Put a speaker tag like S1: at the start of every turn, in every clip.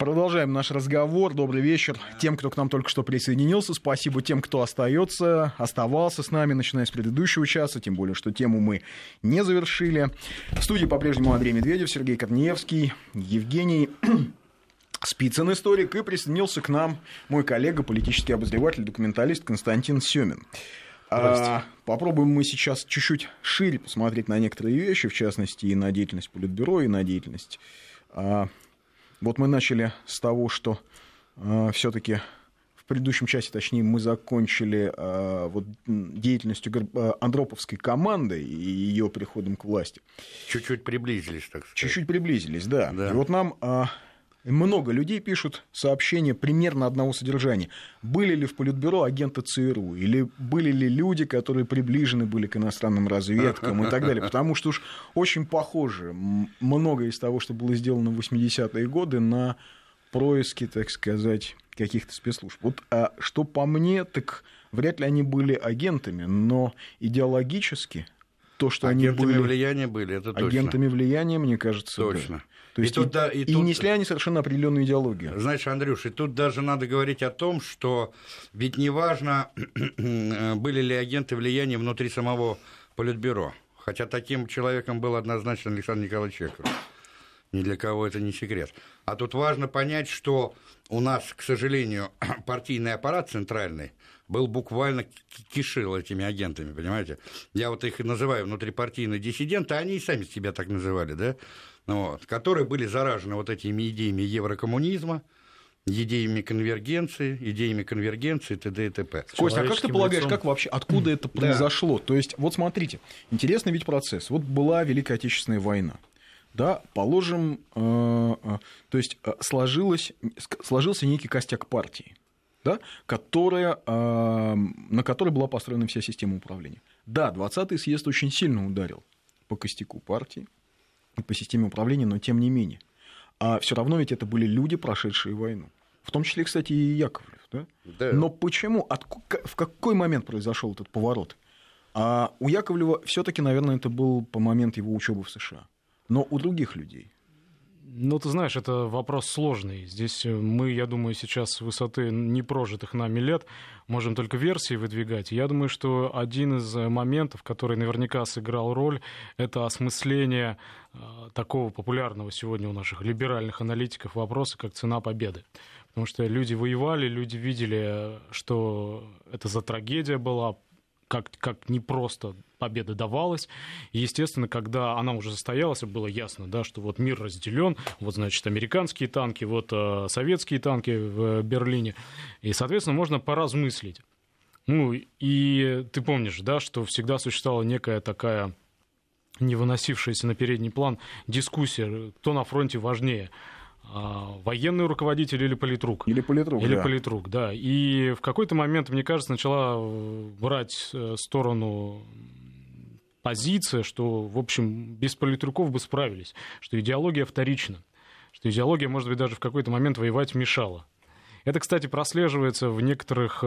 S1: Продолжаем наш разговор. Добрый вечер тем, кто к нам только что присоединился. Спасибо тем, кто остается, оставался с нами, начиная с предыдущего часа, тем более, что тему мы не завершили. В студии по-прежнему Андрей Медведев, Сергей Корнеевский, Евгений Спицын историк, и присоединился к нам мой коллега, политический обозреватель, документалист Константин Семин. А, попробуем мы сейчас чуть-чуть шире посмотреть на некоторые вещи, в частности, и на деятельность Политбюро, и на деятельность а, вот мы начали с того, что э, все-таки в предыдущем часе, точнее, мы закончили э, вот, деятельностью э, Андроповской команды и ее приходом к власти.
S2: Чуть-чуть приблизились, так сказать.
S1: Чуть-чуть приблизились, да. да. И вот нам э, много людей пишут сообщения примерно одного содержания. Были ли в Политбюро агенты ЦРУ? Или были ли люди, которые приближены были к иностранным разведкам и так далее? Потому что уж очень похоже многое из того, что было сделано в 80-е годы, на происки, так сказать, каких-то спецслужб. Вот а что по мне, так вряд ли они были агентами, но идеологически то, что
S2: агентами
S1: они были...
S2: влияния были, это точно.
S1: Агентами влияния, мне кажется,
S2: Точно. Да.
S1: То есть и, тут, да, и, и тут... несли они совершенно определенную идеологию.
S2: Знаешь, Андрюш, и тут даже надо говорить о том, что ведь неважно, были ли агенты влияния внутри самого Политбюро. Хотя таким человеком был однозначно Александр Николаевич Чехов. Ни для кого это не секрет. А тут важно понять, что у нас, к сожалению, партийный аппарат центральный был буквально кишил этими агентами, понимаете? Я вот их и называю внутрипартийные диссиденты, они и сами себя так называли, да? вот, которые были заражены вот этими идеями еврокоммунизма, идеями конвергенции, идеями конвергенции, т.д. и т.п.
S1: Костя, а как ты полагаешь, как вообще, откуда это произошло? Да. То есть, вот смотрите, интересный ведь процесс. Вот была Великая Отечественная война. Да, положим, э, э, то есть э, сложилось, сложился некий костяк партии, да, которая, на которой была построена вся система управления. Да, 20-й съезд очень сильно ударил по костяку партии, по системе управления, но тем не менее. А все равно ведь это были люди, прошедшие войну. В том числе, кстати, и Яковлев. Да? Да. Но почему, от, в какой момент произошел этот поворот? А у Яковлева все-таки, наверное, это был по момент его учебы в США. Но у других людей
S3: ну, ты знаешь, это вопрос сложный. Здесь э, мы, я думаю, сейчас с высоты непрожитых нами лет можем только версии выдвигать. Я думаю, что один из э, моментов, который наверняка сыграл роль, это осмысление э, такого популярного сегодня у наших либеральных аналитиков вопроса, как цена победы. Потому что люди воевали, люди видели, что это за трагедия была, как, как непросто победа давалась. Естественно, когда она уже состоялась, было ясно, да, что вот мир разделен, вот, значит, американские танки, вот э, советские танки в Берлине. И, соответственно, можно поразмыслить. Ну, и ты помнишь, да, что всегда существовала некая такая не выносившаяся на передний план дискуссия, кто на фронте важнее – военный руководитель или политрук.
S1: Или политрук,
S3: Или
S1: да.
S3: политрук, да. И в какой-то момент, мне кажется, начала брать э, сторону позиция, что, в общем, без политруков бы справились, что идеология вторична, что идеология, может быть, даже в какой-то момент воевать мешала. Это, кстати, прослеживается в некоторых э,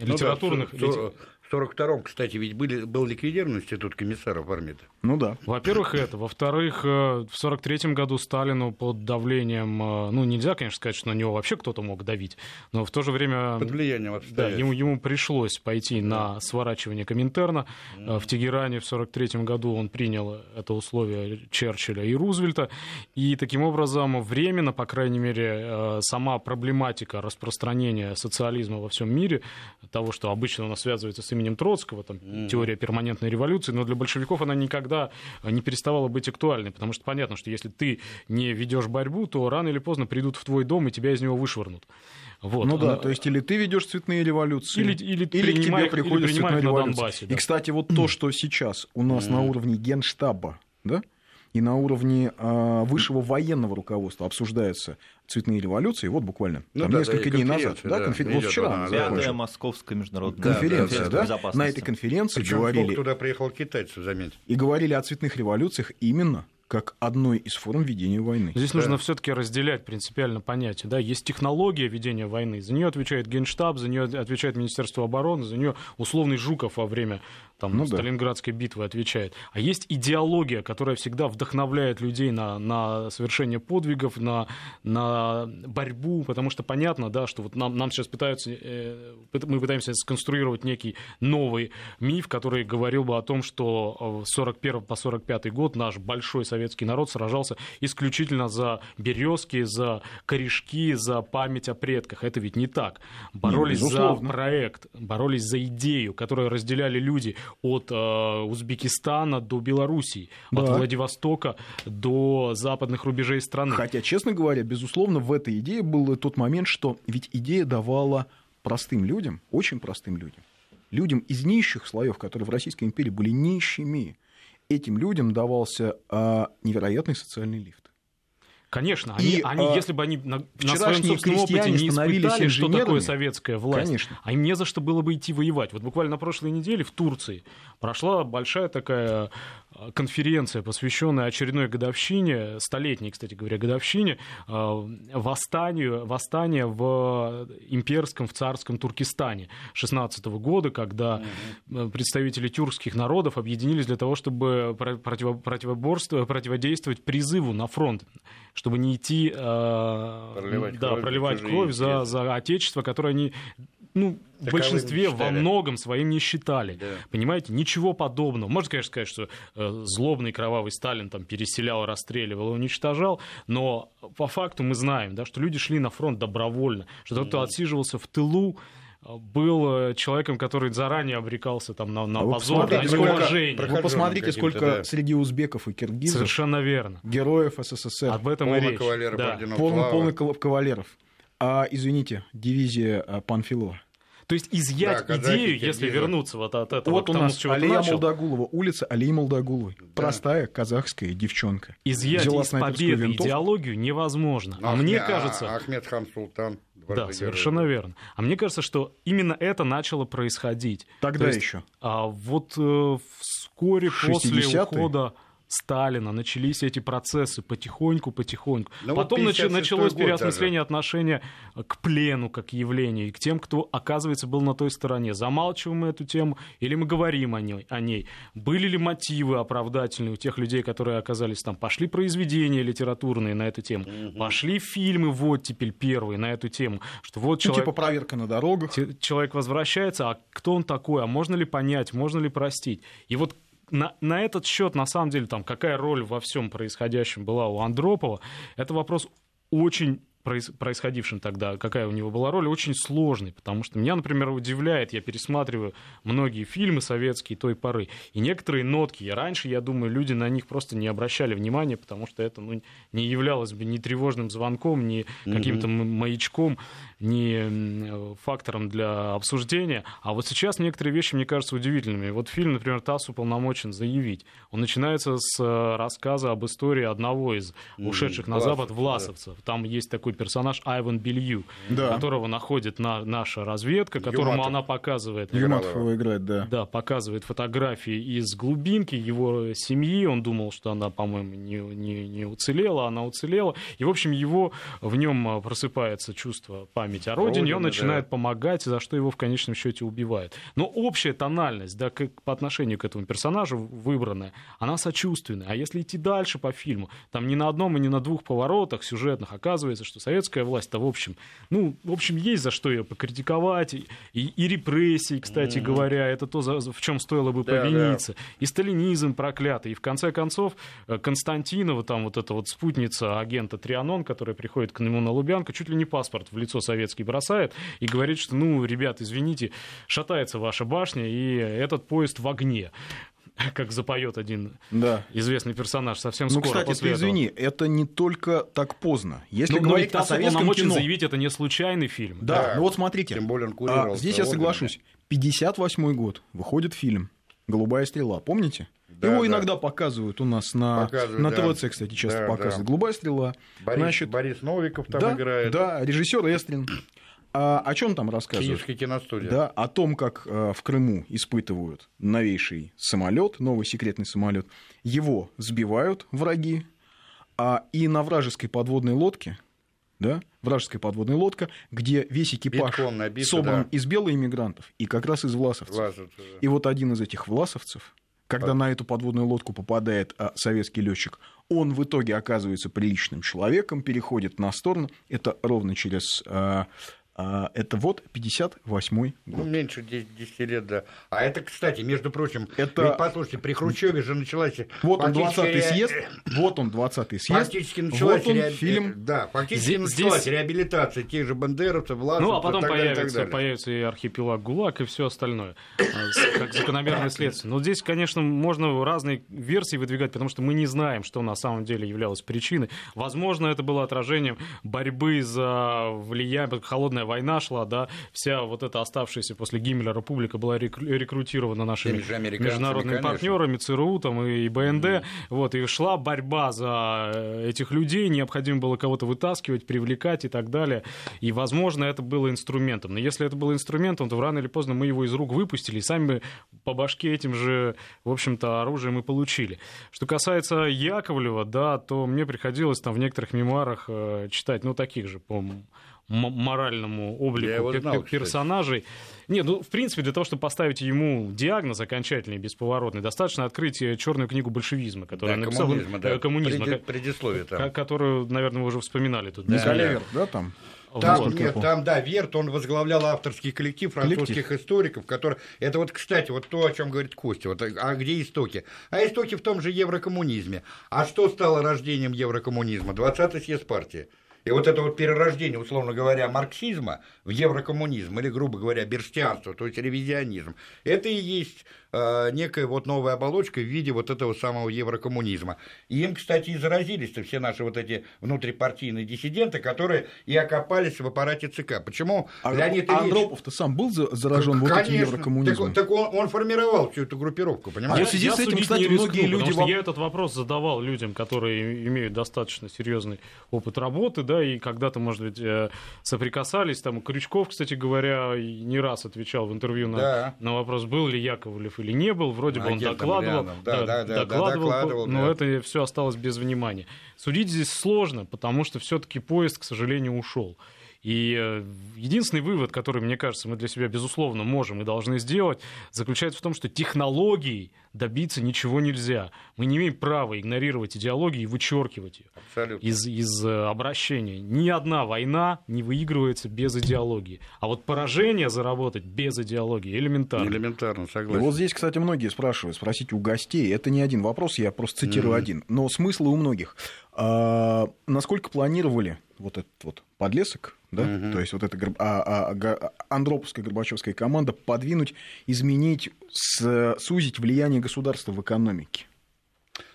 S3: литературных...
S2: Ну, да, в 42-м, кстати, ведь были, был ликвидирован институт комиссаров армии.
S1: Ну да.
S3: Во-первых, это. Во-вторых, э, в 43-м году Сталину под давлением, э, ну, нельзя, конечно, сказать, что на него вообще кто-то мог давить, но в то же время...
S2: Под влиянием
S3: Да, ему, ему пришлось пойти да. на сворачивание Коминтерна. Да. В Тегеране в 43-м году он принял это условие Черчилля и Рузвельта. И таким образом временно, по крайней мере, сама проблематика распространения социализма во всем мире, того, что обычно у нас связывается с именем Троцкого, там, mm. теория перманентной революции, но для большевиков она никогда не переставала быть актуальной, потому что понятно, что если ты не ведешь борьбу, то рано или поздно придут в твой дом и тебя из него вышвырнут.
S1: Вот. Ну да, то есть или ты ведешь цветные революции, или, или, или к тебе приходит цветная революция. Донбассе, да. И, кстати, вот то, что сейчас у нас mm. на уровне генштаба, да, и на уровне э, высшего военного руководства обсуждаются цветные революции. Вот буквально ну, там да, несколько да, дней назад, да, конфер... вот вчера,
S4: Пятая Московская международная
S1: конференция, да, да, да, на этой конференции
S2: Причем
S1: говорили.
S2: туда приехал китайцы, заметь.
S1: И говорили о цветных революциях именно как одной из форм ведения войны.
S3: Здесь да. нужно все-таки разделять принципиально понятие. Да? Есть технология ведения войны, за нее отвечает Генштаб, за нее отвечает Министерство обороны, за нее условный Жуков во время там, ну, Сталинградской да. битвы отвечает. А есть идеология, которая всегда вдохновляет людей на, на совершение подвигов, на, на борьбу, потому что понятно, да, что вот нам, нам сейчас пытаются, э, мы пытаемся сконструировать некий новый миф, который говорил бы о том, что с 41 по 45 год наш большой советский советский народ сражался исключительно за березки, за корешки, за память о предках. Это ведь не так. Боролись Нет, за проект, боролись за идею, которую разделяли люди от э, Узбекистана до Белоруссии, да. от Владивостока до западных рубежей страны.
S1: Хотя, честно говоря, безусловно, в этой идее был тот момент, что ведь идея давала простым людям, очень простым людям, людям из нищих слоев, которые в Российской империи были нищими, этим людям давался а, невероятный социальный лифт.
S3: Конечно, они, и, они, а, если бы они на, на своем собственном опыте не испытали, что такое советская власть, конечно. а им не за что было бы идти воевать. Вот буквально на прошлой неделе в Турции прошла большая такая а, конференция, посвященная очередной годовщине, столетней, кстати говоря, годовщине, а, восстанию, восстания в имперском, в царском Туркестане 16 года, когда представители тюркских народов объединились для того, чтобы противодействовать призыву на фронт чтобы не идти э, проливать да, кровь, проливать кровь за, за отечество, которое они ну, в большинстве, во многом своим не считали. Да. Понимаете, ничего подобного. Можно, конечно, сказать, что э, злобный кровавый Сталин там переселял, расстреливал и уничтожал, но по факту мы знаем, да, что люди шли на фронт добровольно, что тот, кто отсиживался в тылу, был э, человеком, который заранее обрекался там, на, на позор, на неуважение.
S1: Вы посмотрите, сколько да. среди узбеков и киргизов
S3: Совершенно верно.
S1: героев СССР.
S3: Об этом полный и речь.
S1: Кавалеров, да. полный, полный кавалеров. А, извините, дивизия а, Панфилова.
S3: То есть изъять да, идею, если вернуться вот от этого
S1: вот к тому, у нас с чего Алия начал. Молдогулова, улица Алии Молдогуловой. Да. Простая казахская девчонка.
S3: Изъять Взяла из победы винтов. идеологию невозможно. А, а мне кажется...
S2: А, Ахмед Хам Султан.
S3: Да, совершенно верно. А мне кажется, что именно это начало происходить.
S1: Тогда есть, еще.
S3: А вот э, вскоре после ухода Сталина начались эти процессы потихоньку, потихоньку. Но ну Потом вот началось переосмысление даже. отношения к плену как явлению и к тем, кто, оказывается, был на той стороне. Замалчиваем мы эту тему или мы говорим о ней? О ней? Были ли мотивы оправдательные у тех людей, которые оказались там? Пошли произведения литературные на эту тему, угу. пошли фильмы вот теперь первые на эту тему, что вот ну, человек...
S1: типа проверка на дорогах.
S3: Человек возвращается, а кто он такой, а можно ли понять, можно ли простить? И вот на, на этот счет, на самом деле, там, какая роль во всем происходящем была у Андропова, это вопрос очень происходившем тогда, какая у него была роль, очень сложный, потому что меня, например, удивляет, я пересматриваю многие фильмы советские той поры, и некоторые нотки, я раньше, я думаю, люди на них просто не обращали внимания, потому что это ну, не являлось бы ни тревожным звонком, ни каким-то маячком, ни фактором для обсуждения, а вот сейчас некоторые вещи, мне кажутся удивительными. Вот фильм, например, «ТАСС уполномочен заявить», он начинается с э, рассказа об истории одного из ушедших на Запад власовцев, там есть такой такой персонаж Айван Белью, да. которого находит на, наша разведка, которому Юматов. она показывает...
S1: Юматов его играет, да.
S3: Да, показывает фотографии из глубинки его семьи. Он думал, что она, по-моему, не, не, не уцелела, она уцелела. И, в общем, его в нем а, просыпается чувство памяти о родине, Родина, и он начинает да. помогать, за что его в конечном счете убивают. Но общая тональность да, к, по отношению к этому персонажу выбранная, она сочувственная. А если идти дальше по фильму, там ни на одном и ни на двух поворотах сюжетных оказывается, что советская власть-то, в общем, ну, в общем, есть за что ее покритиковать, и, и репрессии, кстати mm-hmm. говоря, это то, за, в чем стоило бы да, повиниться, да. и сталинизм проклятый, и в конце концов э, Константинова, там вот эта вот спутница агента Трианон, которая приходит к нему на Лубянку, чуть ли не паспорт в лицо советский бросает и говорит, что, ну, ребят, извините, шатается ваша башня, и этот поезд в огне. как запоет один да. известный персонаж совсем ну, скоро.
S1: кстати,
S3: после
S1: ты
S3: этого.
S1: извини, это не только так поздно. Если
S3: ну,
S1: говорить
S3: но
S1: о советском кино...
S3: заявить, это не случайный фильм.
S1: Да, да. ну вот смотрите. Тем более он а, здесь я соглашусь. 58 год, выходит фильм «Голубая стрела», помните? Да, Его да. иногда показывают у нас на, на ТВЦ, кстати, часто да, показывают. Да. «Голубая стрела».
S2: Борис, Значит, Борис Новиков там да, играет.
S1: Да, режиссер Эстрин. А о чем там рассказывают?
S2: Киевская киностудия.
S1: Да, о том, как э, в Крыму испытывают новейший самолет, новый секретный самолет. Его сбивают враги, а и на вражеской подводной лодке, да, вражеская подводная лодка, где весь экипаж
S2: Битком
S1: собран
S2: да.
S1: из белоиммигрантов и как раз из власовцев.
S2: Власовцы, да.
S1: И вот один из этих власовцев, когда на эту подводную лодку попадает а, советский летчик, он в итоге оказывается приличным человеком, переходит на сторону. Это ровно через... а, это вот 58
S2: Ну,
S1: год.
S2: меньше 10, 10 лет, да. А это, кстати, между прочим,
S1: Это-
S2: ведь, послушайте, при Хрущеве же началась...
S1: Вот он,
S2: фактически
S1: 20-й
S2: ре-
S1: съезд, вот он, 20-й съезд,
S2: Фактически началась
S1: вот он,
S2: реаб-
S1: фильм.
S2: Да, фактически
S3: Здесь-
S2: началась реабилитация тех же бандеровцев, власовцев
S3: Ну, а потом
S2: и так далее, и так
S3: появится,
S2: далее.
S3: появится и архипелаг ГУЛАГ, и все остальное, а, как закономерное следствие. Но здесь, конечно, можно разные версии выдвигать, потому что мы не знаем, что на самом деле являлось причиной. Возможно, это было отражением борьбы за влияние, холодная война шла, да, вся вот эта оставшаяся после Гиммлера публика была рекру- рекрутирована нашими международными
S2: конечно.
S3: партнерами, ЦРУ там, и БНД, вот, и шла борьба за э, этих людей, необходимо было кого-то вытаскивать, привлекать и так далее, и, возможно, это было инструментом, но если это было инструментом, то рано или поздно мы его из рук выпустили, и сами по башке этим же, в общем-то, оружием и получили. Что касается Яковлева, да, то мне приходилось там в некоторых мемуарах э, читать, ну, таких же, по м- моральному облику
S2: знал,
S3: пер-
S2: кстати.
S3: персонажей. Нет, ну, в принципе, для того, чтобы поставить ему диагноз окончательный, бесповоротный, достаточно открыть э, черную книгу большевизма, которую
S2: Да,
S3: он написал.
S2: коммунизма, да.
S3: э, коммунизма,
S2: Преди- предисловие там.
S3: которую, наверное, вы уже вспоминали тут.
S2: Да.
S1: Верт, да, там?
S2: Там,
S1: я
S2: нет, там, да, Верт, он возглавлял авторский коллектив французских историков, который... Это вот, кстати, вот то, о чем говорит Костя, вот, а где истоки? А истоки в том же еврокоммунизме. А что стало рождением еврокоммунизма? 20-й съезд партии. И вот это вот перерождение, условно говоря, марксизма в еврокоммунизм, или, грубо говоря, берстианство, то есть ревизионизм, это и есть некая вот новая оболочка в виде вот этого самого еврокоммунизма. И им, кстати, и заразились все наши вот эти внутрипартийные диссиденты, которые и окопались в аппарате ЦК. Почему
S1: А
S2: Леонид Ильич...
S1: Андропов-то сам был за- заражен вот этим
S2: Конечно.
S1: еврокоммунизмом?
S2: Так, так он, он формировал всю эту группировку,
S1: А
S2: понимаете?
S1: вот в связи с этим, кстати, многие люди
S3: Потому
S1: вам-
S3: я этот вопрос задавал людям, которые имеют достаточно серьезный опыт работы, да, и когда-то, может быть, э, соприкасались. Там Крючков, кстати говоря, не раз отвечал в интервью на,
S2: Да.
S3: на вопрос, был ли Яковлев или не был. Вроде бы он докладывал.
S2: Да, да, да, да,
S3: докладывал,
S2: докладывал,
S3: но
S2: да.
S3: это все осталось без внимания. Судить здесь сложно, потому что все-таки поезд, к сожалению, ушел. И э, единственный вывод, который, мне кажется, мы для себя, безусловно, можем и должны сделать, заключается в том, что технологией добиться ничего нельзя. Мы не имеем права игнорировать идеологию и вычеркивать ее
S2: Абсолютно.
S3: из, из э, обращения. Ни одна война не выигрывается без идеологии. А вот поражение заработать без идеологии элементарно.
S2: Элементарно,
S1: И
S2: согласен.
S1: вот здесь, кстати, многие спрашивают, спросите у гостей. Это не один вопрос, я просто цитирую один. Но смысл у многих. А, насколько планировали вот этот вот подлесок, да,
S2: Мгм.
S1: то есть вот эта а- а- Га- Андроповская Горбачевская команда подвинуть, изменить, с- сузить влияние государства в экономике?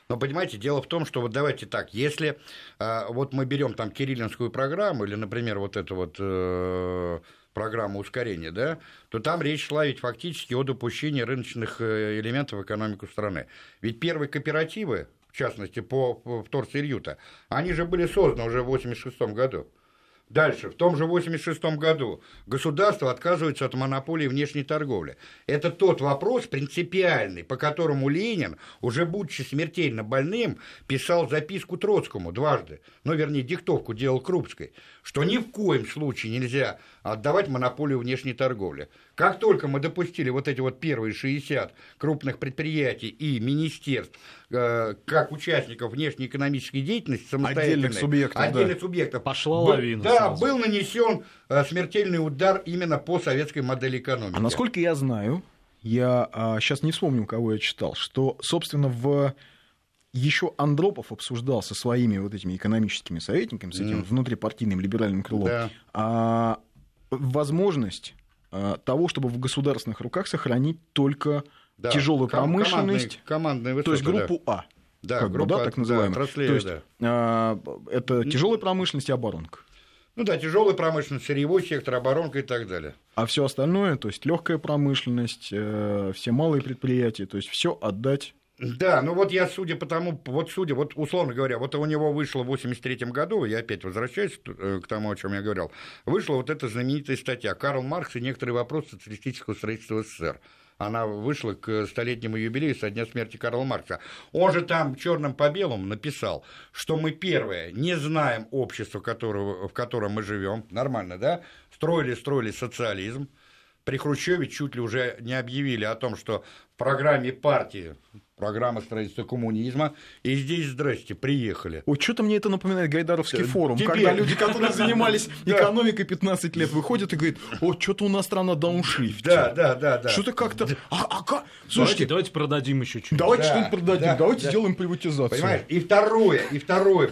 S2: Но понимаете, дело в том, что вот давайте так, если э, вот мы берем там кириллинскую программу или, например, вот эту вот э, программу ускорения, да, то там речь шла ведь фактически о допущении рыночных э, элементов в экономику страны. Ведь первые кооперативы, в частности, по вторсырью-то, они же были созданы уже в 1986 году. Дальше, в том же 1986 году государство отказывается от монополии внешней торговли. Это тот вопрос принципиальный, по которому Ленин, уже будучи смертельно больным, писал записку Троцкому дважды, ну, вернее, диктовку делал Крупской, что ни в коем случае нельзя отдавать монополию внешней торговли. Как только мы допустили вот эти вот первые 60 крупных предприятий и министерств э, как участников внешнеэкономической деятельности самостоятельной,
S1: Отдельных субъектов, да.
S2: отдельных субъектов,
S3: Пошла
S2: был-
S3: лавина
S2: Да,
S3: сразу.
S2: был нанесен э, смертельный удар именно по советской модели экономики.
S1: А насколько я знаю, я сейчас не вспомню, у кого я читал, что, собственно, в еще Андропов обсуждал со своими вот этими экономическими советниками, с этим
S2: Мгм.
S1: внутрипартийным либеральным крылом,
S2: Да.
S1: а, возможность а, того, чтобы в государственных руках сохранить только
S2: Да,
S1: тяжелую промышленность,
S2: командные, командные
S1: то есть
S2: высоты,
S1: группу А,
S2: да. Да,
S1: как бы,
S2: группа,
S1: да, так называемую.
S2: отраслей,
S1: то есть
S2: да.
S1: а, это тяжелая промышленность и оборонка.
S2: Ну да, тяжелая промышленность, сырьевой сектор, оборонка и так далее.
S1: А все остальное, то есть легкая промышленность, э, все малые предприятия, то есть все отдать
S2: Да, ну вот я, судя по тому, вот судя, вот условно говоря, вот у него вышло в 83 году, я опять возвращаюсь э, к тому, о чем я говорил, вышла вот эта знаменитая статья «Карл Маркс и некоторые вопросы социалистического строительства СССР» она вышла к столетнему юбилею со дня смерти Карла Маркса. Он же там черным по белому написал, что мы первое не знаем общества, которого, в котором мы живем, нормально, да? Строили, строили социализм. При Хрущеве чуть ли уже не объявили о том, что в программе партии программа строительства коммунизма, и здесь, здрасте, приехали.
S1: Вот что-то мне это напоминает Гайдаровский форум, Теперь... когда люди, которые занимались экономикой 15 лет, выходят и говорят, о, что-то у нас страна дауншрифт.
S2: Да, да, да, да.
S1: Что-то как-то... А, а, как?
S3: Слушайте, давайте, давайте продадим еще чуть-чуть.
S1: Давайте да, что-нибудь продадим, да, давайте да. сделаем приватизацию.
S2: Понимаешь, и второе, и второе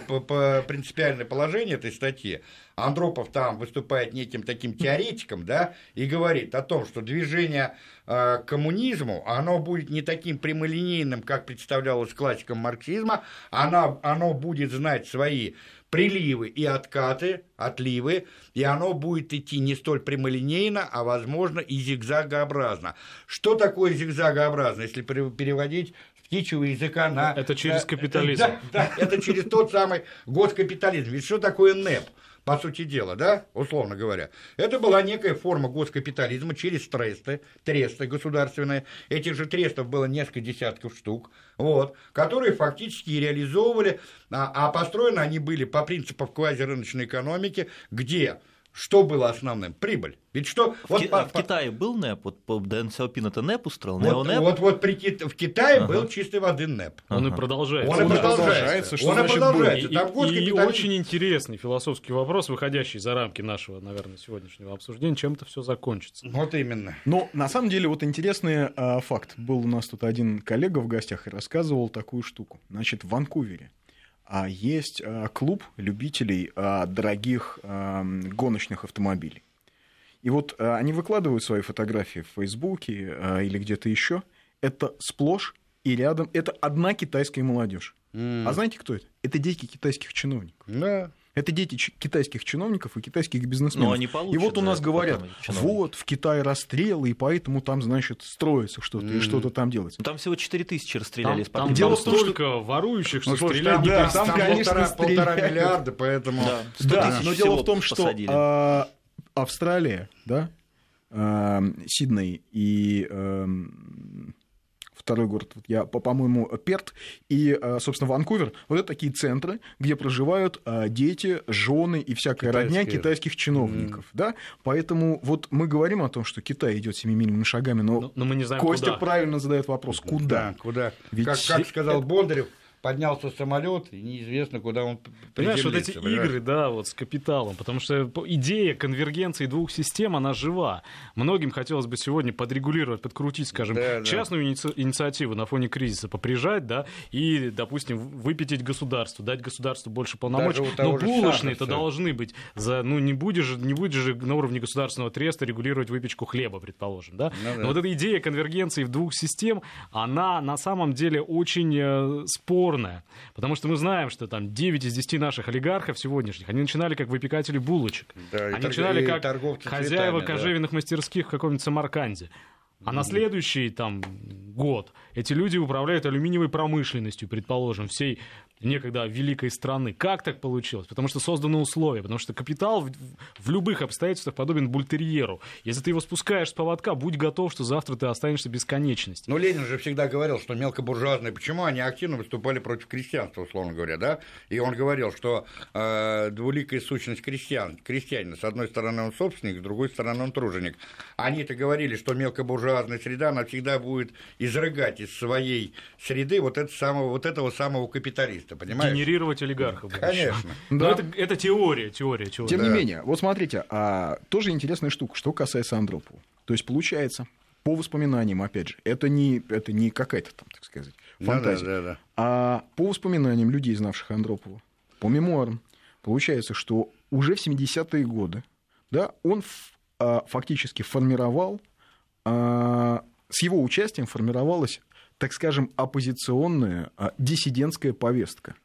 S2: принципиальное положение этой статьи, Андропов там выступает неким таким теоретиком, да, и говорит о том, что движение э, к коммунизму, оно будет не таким прямолинейным, как представлялось классиком марксизма, оно, оно будет знать свои приливы и откаты, отливы, и оно будет идти не столь прямолинейно, а, возможно, и зигзагообразно. Что такое зигзагообразно, если переводить птичьего языка на...
S3: Это через капитализм.
S2: Да, да, это через тот самый госкапитализм. Ведь что такое НЭП? По сути дела, да, условно говоря. Это была некая форма госкапитализма через тресты, тресты государственные. Этих же трестов было несколько десятков штук, вот, которые фактически реализовывали, а, а построены они были по принципам квазирыночной экономики, где что было основным? Прибыль. Ведь что...
S4: В, вот Ки- по, в Китае был НЭП, вот по Дэн Сяопин это НЭП устроил,
S2: вот,
S4: НЭП?
S2: Вот, вот при, в Китае ага. был чистой воды НЭП.
S3: Он ага. и продолжается.
S2: Он, он и продолжается.
S1: Что он и продолжается.
S3: И, Там и, и очень интересный философский вопрос, выходящий за рамки нашего, наверное, сегодняшнего обсуждения, чем это все закончится.
S2: Вот именно.
S1: Но на самом деле вот интересный а, факт. Был у нас тут один коллега в гостях и рассказывал такую штуку. Значит, в Ванкувере а есть а, клуб любителей а, дорогих а, гоночных автомобилей. И вот они выкладывают свои фотографии в Фейсбуке или где-то еще. Это сплошь и рядом. Это одна китайская молодежь. Mm. А знаете, кто это? Это дети китайских чиновников.
S2: Да.
S1: Это дети китайских чиновников и китайских бизнесменов.
S4: Но они получат
S1: и вот у нас говорят, вот в Китае расстрелы, и поэтому там, значит, строится что-то, mm. и что-то там делается.
S4: Ну, там всего 4 тысячи расстреляли.
S3: Там, там, Дело там столько что... ворующих, что ну, стрелять
S2: там, да, там, там, конечно, полтора, полтора миллиарда, поэтому...
S1: Да, да но дело в том, что а, Австралия, да, а, Сидней и а, второй город, вот я, по-моему, Перт и, э, собственно, Ванкувер, вот это такие центры, где проживают э, дети, жены и всякая Китайские. родня китайских чиновников, mm. да, поэтому вот мы говорим о том, что Китай идет семимильными шагами, но, но, но мы не знаем, Костя куда. правильно задает вопрос, куда?
S2: Да, куда? Ведь... Как, как сказал Бондарев, поднялся самолет, и неизвестно, куда он
S3: Понимаешь, вот эти понимаешь? игры, да, вот с капиталом, потому что идея конвергенции двух систем, она жива. Многим хотелось бы сегодня подрегулировать, подкрутить, скажем, да, частную да. Иници- инициативу на фоне кризиса, поприжать, да, и, допустим, выпятить государству, дать государству больше полномочий. Но булочные-то должны быть за, ну, не будешь не будешь же на уровне государственного треста регулировать выпечку хлеба, предположим, да. Ну, да. Но вот эта идея конвергенции в двух систем, она на самом деле очень э, спорная спорная, потому что мы знаем, что там 9 из 10 наших олигархов сегодняшних, они начинали как выпекатели булочек. Да, они торг... начинали как хозяева цветами, кожевенных да. мастерских в каком-нибудь Самарканде. А на следующий там год эти люди управляют алюминиевой промышленностью, предположим, всей некогда великой страны. Как так получилось? Потому что созданы условия, потому что капитал в, в любых обстоятельствах подобен бультерьеру. Если ты его спускаешь с поводка, будь готов, что завтра ты останешься без конечности.
S2: Ну, Ленин же всегда говорил, что мелкобуржуазные, почему они активно выступали против крестьянства, условно говоря, да? И он говорил, что э, двуликая сущность крестьян, крестьянина, с одной стороны он собственник, с другой стороны он труженик. Они-то говорили, что мелкобуржуазная среда, она всегда будет изрыгать из своей среды вот, это самого, вот этого самого капиталиста понимаешь?
S3: Генерировать олигархов.
S2: Конечно.
S3: Да. Это, это теория, теория, теория.
S1: Тем да. не менее, вот смотрите, а, тоже интересная штука, что касается Андропова. То есть, получается, по воспоминаниям, опять же, это не, это не какая-то там, так сказать, фантазия. Да, да, да, да. А по воспоминаниям людей, знавших Андропова, по мемуарам, получается, что уже в 70-е годы да, он а, фактически формировал, а, с его участием формировалась так скажем, оппозиционная, а, диссидентская повестка.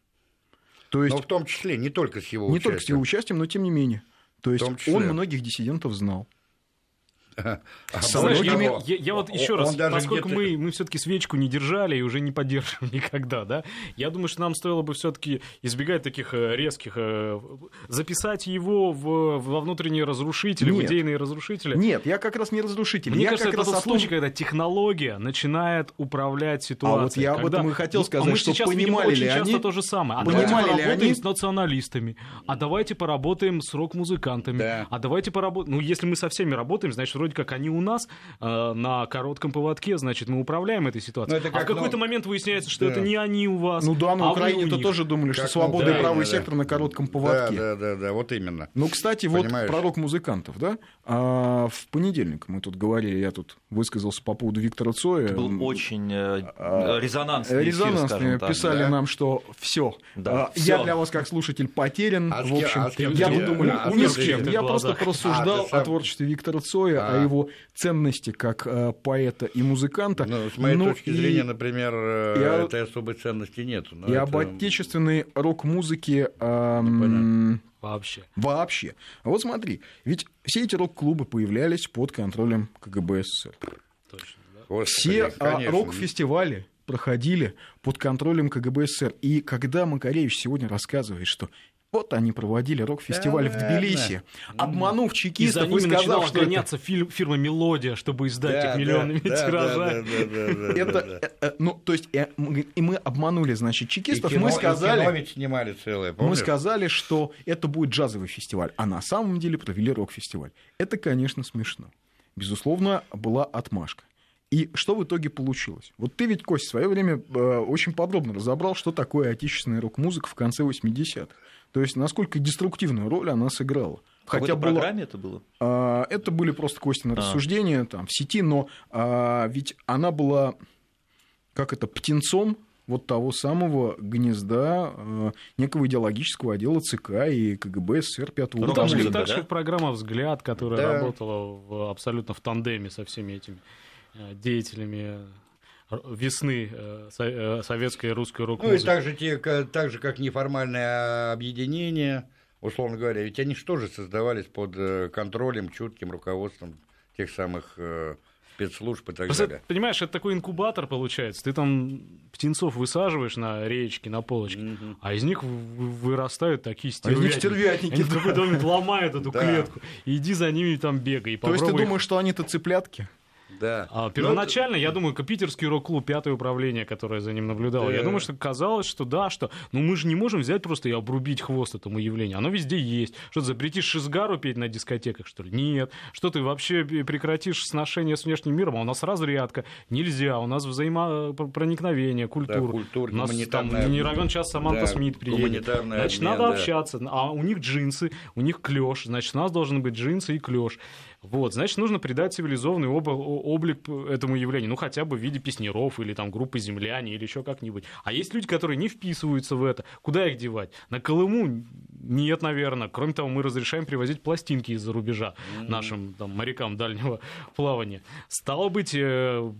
S2: То есть, но в том числе, не только с его
S1: не
S2: участием.
S1: Не только с его участием, но тем не менее. То есть он многих диссидентов знал.
S2: А
S3: Знаешь, я, я- я вот еще
S2: Он
S3: раз, поскольку мы, мы все-таки свечку не держали и уже не поддержим никогда, да, я думаю, что нам стоило бы все-таки избегать таких э, резких, э, записать его в, во внутренние разрушители, в
S1: Нет.
S3: идейные разрушители.
S1: Нет, я как раз не разрушитель.
S3: Мне
S1: я
S3: кажется,
S1: как
S3: это тот
S1: о том-
S3: случай, когда технология начинает управлять ситуацией.
S1: А вот я об
S3: когда-
S1: этом и хотел сказать,
S3: а мы
S1: что
S3: сейчас видим
S1: понимали
S3: очень
S1: ли
S3: часто
S1: они-
S3: то же самое. А
S1: понимали
S3: давайте поработаем
S1: они-
S3: с националистами, а давайте поработаем с рок-музыкантами,
S2: Да.
S3: а давайте поработаем... Ну, если мы со всеми работаем, значит, вроде как они у нас э, на коротком поводке, значит, мы управляем этой ситуацией.
S2: Ну, это
S3: а в
S2: как,
S3: какой-то
S2: ну,
S3: момент выясняется, что
S2: да.
S3: это не они у вас,
S1: Ну да,
S3: а
S1: на
S3: вы
S1: Украине-то тоже думали, что
S2: Как
S1: свобода
S2: на
S1: и правый
S2: да.
S1: сектор на коротком
S2: Да,
S1: поводке.
S2: да, да, да, вот именно.
S1: Ну, кстати, вот
S2: Понимаешь?
S1: про рок-музыкантов, да? А, в понедельник мы тут говорили, я тут высказался по поводу Виктора Цоя.
S4: Это был очень э,
S1: А,
S4: резонансный эфир,
S1: писали
S2: да.
S1: нам, что все.
S4: Да,
S1: я
S4: всё.
S1: для вас как слушатель потерян.
S2: А
S1: в общем,
S2: а
S1: я думаю,
S2: а с
S1: ни с
S2: ты
S1: Я просто порассуждал
S2: А,
S1: о творчестве Виктора Цоя, О его ценности как э, поэта и музыканта.
S2: Ну, с моей
S1: Ну,
S2: точки
S1: и-
S2: зрения, например, э,
S1: и о-
S2: этой особой ценности нет. Но
S1: И
S2: это-
S1: об отечественной рок-музыке эм.
S3: Вообще.
S1: вообще. А вот смотри, ведь все эти рок-клубы появлялись под контролем КГБ СССР.
S3: Точно, да.
S2: Господи,
S1: Все а, рок-фестивали проходили под контролем КГБ СССР. И когда Макаревич сегодня рассказывает, что вот они проводили рок-фестиваль
S2: Да
S1: в. Тбилиси, обманув
S3: И за
S1: чекистов и,
S3: ними
S1: сказав, что это,
S3: гоняться фильм- фирма «Мелодия», чтобы издать
S2: Да,
S3: их миллионными
S2: да,
S3: тиражами.
S1: это, э, э, ну, то есть, э, мы- и мы обманули, значит, чекистов, мы сказали,
S2: снимали целое,
S1: Мы сказали, что это будет джазовый фестиваль, а на самом деле провели рок-фестиваль. Это, конечно, смешно. Безусловно, была отмашка. И что в итоге получилось? Вот ты ведь, Кость, в свое время э, очень подробно разобрал, что такое отечественная рок-музыка в конце 80-х. То есть, насколько деструктивную роль она сыграла.
S4: В какой-то
S1: было-
S4: программе это было?
S1: а, Это были просто Костины
S4: А.
S1: рассуждения там, в сети, но а, ведь она была, как это, птенцом вот того самого гнезда э, некого идеологического отдела ЦК и КГБ СССР 5
S3: Ну,
S4: Рок-
S3: так же, так же программа «Взгляд», которая
S2: Да.
S3: работала в- абсолютно в тандеме со всеми этими э, деятелями весны э, э, советской и русской
S2: Ну и
S3: рок-музыки.
S2: так же, те, так же, как неформальное объединение, условно говоря, ведь они же тоже создавались под э, контролем, чутким руководством тех самых спецслужб и так
S3: Просто,
S2: далее.
S3: понимаешь, это такой инкубатор получается. Ты там птенцов высаживаешь на речке, на полочке,
S2: Мгм.
S3: а из них вырастают такие
S1: А из них
S3: стервятники.
S1: стервятники.
S3: Они в какой-то момент ломают эту
S2: Да.
S3: клетку. Иди за ними там бегай.
S1: То есть ты думаешь, что они-то цыплятки?
S2: Да.
S3: А,
S2: Ну,
S3: первоначально, я думаю, питерский рок-клуб, пятое управление, которое за ним наблюдало,
S2: Да.
S3: я думаю, что казалось, что да, что ну мы же не можем взять просто и обрубить хвост этому явлению. Оно везде есть. Что ты запретишь шизгару петь на дискотеках, что ли? Нет. Что ты вообще прекратишь сношение с внешним миром? А у нас разрядка. Нельзя. У нас взаимопроникновение, культура.
S2: культура,
S3: у нас там не равен час Саманта
S2: Да,
S3: Смит приедет. Значит,
S2: обмен,
S3: надо
S2: да.
S3: общаться. А у них джинсы, у них клеш. Значит, у нас должны быть джинсы и клеш. Вот, значит, нужно придать цивилизованный об- облик этому явлению, ну, хотя бы в виде песнеров или там группы земляне или еще как-нибудь. А есть люди, которые не вписываются в это. Куда их девать? На Колыму нет, наверное. Кроме того, мы разрешаем привозить пластинки из-за рубежа нашим там, морякам дальнего плавания. Стало быть, э,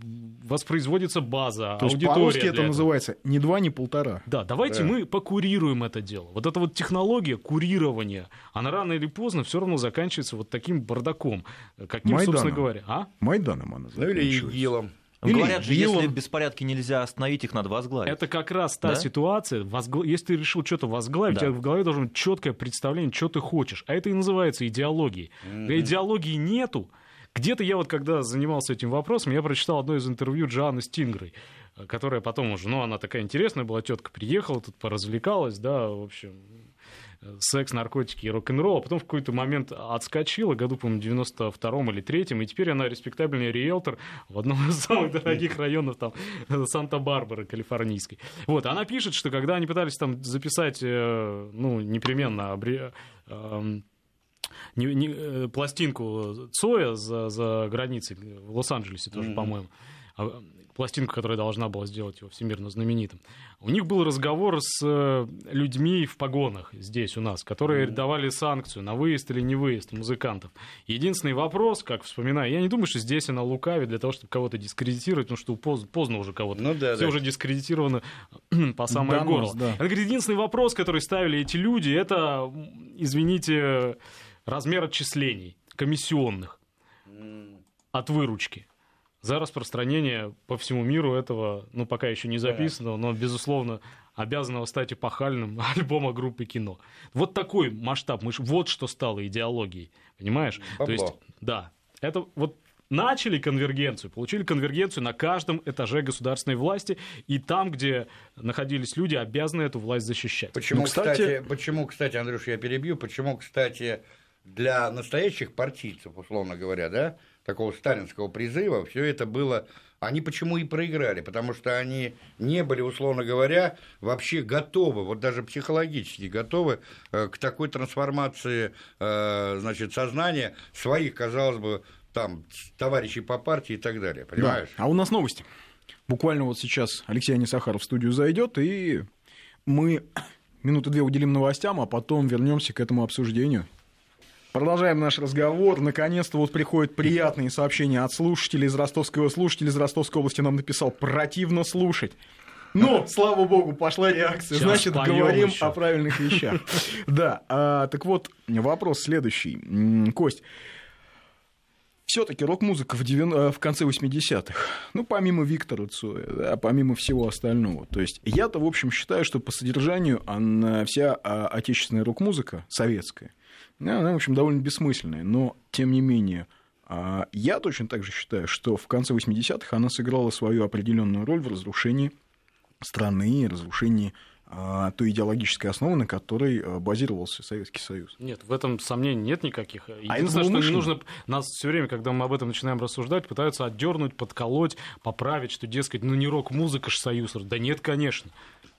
S3: воспроизводится база,
S1: То есть
S3: аудитория
S1: по-русски это
S3: этого.
S1: называется не два, не полтора.
S3: Да, давайте
S2: Да.
S3: мы покурируем это дело. Вот эта вот технология курирования, она рано или поздно все равно заканчивается вот таким бардаком, каким,
S1: Майданом.
S3: собственно говоря. А?
S1: Майданом она
S2: Ну или
S1: заканчивается.
S2: ИГИЛом.
S1: Или
S4: Говорят же, если беспорядки нельзя остановить, их надо возглавить.
S3: Это как раз та
S4: Да?
S3: ситуация, возгла- если ты решил что-то возглавить,
S4: Да.
S3: у тебя в голове должно быть четкое представление, что ты хочешь. А это и называется идеологией. Когда идеологии нету, где-то я вот, когда занимался этим вопросом, я прочитал одно из интервью Джоанны Стингрой, э, которая потом уже, ну, она такая интересная была, тетка приехала, тут поразвлекалась, да, в общем, секс, наркотики и рок-н-ролл, а потом в какой-то момент отскочила, году, по-моему, 92-м или 3-м, и теперь она респектабельный риэлтор в одном из самых дорогих районов там Санта-Барбары калифорнийской. Вот, она пишет, что когда они пытались там записать, э, ну, непременно обре- эм, не- не- э, пластинку Цоя за, за границей, в Лос-Анджелесе тоже,
S2: Мгм.
S3: по-моему, а, пластинку, которая должна была сделать его всемирно знаменитым. У них был разговор с э, людьми в погонах здесь у нас, которые давали санкцию на выезд или не выезд музыкантов. Единственный вопрос, как вспоминаю, я не думаю, что здесь она лукавит для того, чтобы кого-то дискредитировать, потому что поздно, поздно уже кого-то.
S2: Ну да,
S3: Все
S2: да.
S3: уже дискредитированы по самое
S1: Донос,
S3: горло.
S1: да.
S3: Она говорит, единственный вопрос, который ставили эти люди, это, извините, размер отчислений комиссионных. от выручки за распространение по всему миру этого, ну, пока еще не записанного, но, безусловно, обязанного стать эпохальным альбома группы кино. Вот такой масштаб, мы ж- вот что стало идеологией, понимаешь?
S2: Бабло.
S3: То есть, да, это вот начали конвергенцию, получили конвергенцию на каждом этаже государственной власти, и там, где находились люди, обязаны эту власть защищать.
S2: Почему,
S1: Ну, кстати-
S2: кстати... почему, кстати, Андрюш, я перебью, почему, кстати, для настоящих партийцев, условно говоря, да, такого сталинского призыва, все это было... Они почему и проиграли? Потому что они не были, условно говоря, вообще готовы, вот даже психологически готовы э, к такой трансформации, э, значит, сознания своих, казалось бы, там, товарищей по партии и так далее,
S1: Да.
S2: понимаешь?
S1: А у нас новости. Буквально вот сейчас Алексей Анисахаров в студию зайдет, и мы минуты две уделим новостям, а потом вернемся к этому обсуждению. Продолжаем наш разговор. Наконец-то вот приходят приятные сообщения от слушателей из Ростовского. Слушатель из Ростовской области нам написал «противно слушать». Ну, слава богу, пошла реакция.
S3: Сейчас
S1: Значит, говорим
S3: ещё.
S1: о правильных вещах. Да, а, так вот, вопрос следующий. Кость, все-таки рок-музыка в, девян- э, в конце 80-х, ну, помимо Виктора Цоя, да, помимо всего остального. То есть я-то, в общем, считаю, что по содержанию она, вся а, отечественная рок-музыка, советская, она, в общем, довольно бессмысленная. Но, тем не менее, а, я точно так же считаю, что в конце 80-х она сыграла свою определенную роль в разрушении страны, разрушении а, той идеологической основы, на которой а, базировался Советский Союз.
S3: Нет, в этом сомнений нет никаких. Единственное, что не нужно... Нас все время, когда мы об этом начинаем рассуждать, пытаются отдернуть, подколоть, поправить, что, дескать, ну не рок-музыка ж союз. Да нет, конечно.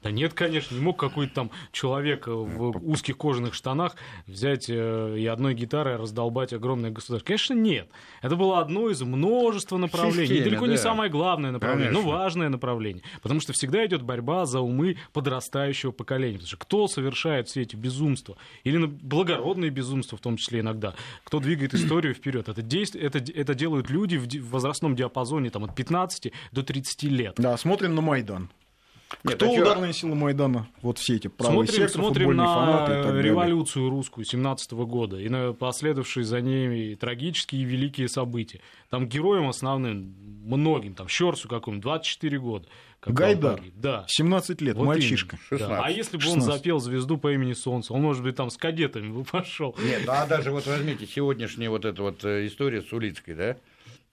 S3: Да нет, конечно, не мог какой-то там человек э, в узких кожаных штанах взять э, и одной гитарой раздолбать огромное государство. Конечно, нет. Это было одно из множества направлений.
S2: Системе,
S3: И далеко не
S2: да.
S3: самое главное направление, но
S2: Конечно.
S3: важное направление. Потому что всегда идет борьба за умы подрастающего поколения. Потому что кто совершает все эти безумства, или на- благородные безумства в том числе иногда, кто двигает историю вперед, это, действ- это, это делают люди в, ди- в возрастном диапазоне там, от 15 до 30 лет.
S1: Да, смотрим на Майдан.
S2: Нет,
S1: Кто
S2: а
S1: ударные силы Майдана? Вот все эти правые
S3: Смотрим,
S1: сектор,
S3: смотрим
S1: футбольные
S3: на
S1: фанаты и так далее.
S3: революцию русскую 17 года и на последовавшие за ними трагические и великие события. Там героям основным, многим, там, Щерсу какому-нибудь, 24 года. он
S1: Гайдар.
S3: погиб. Да.
S1: 17 лет,
S3: Вот
S1: мальчишка.
S3: именно, да.
S2: 16.
S3: А если бы он
S1: 16.
S3: запел звезду по имени Солнце, он, может быть, там с кадетами бы пошел.
S2: Нет, ну а даже вот возьмите сегодняшняя вот эта вот э, история с Улицкой, да,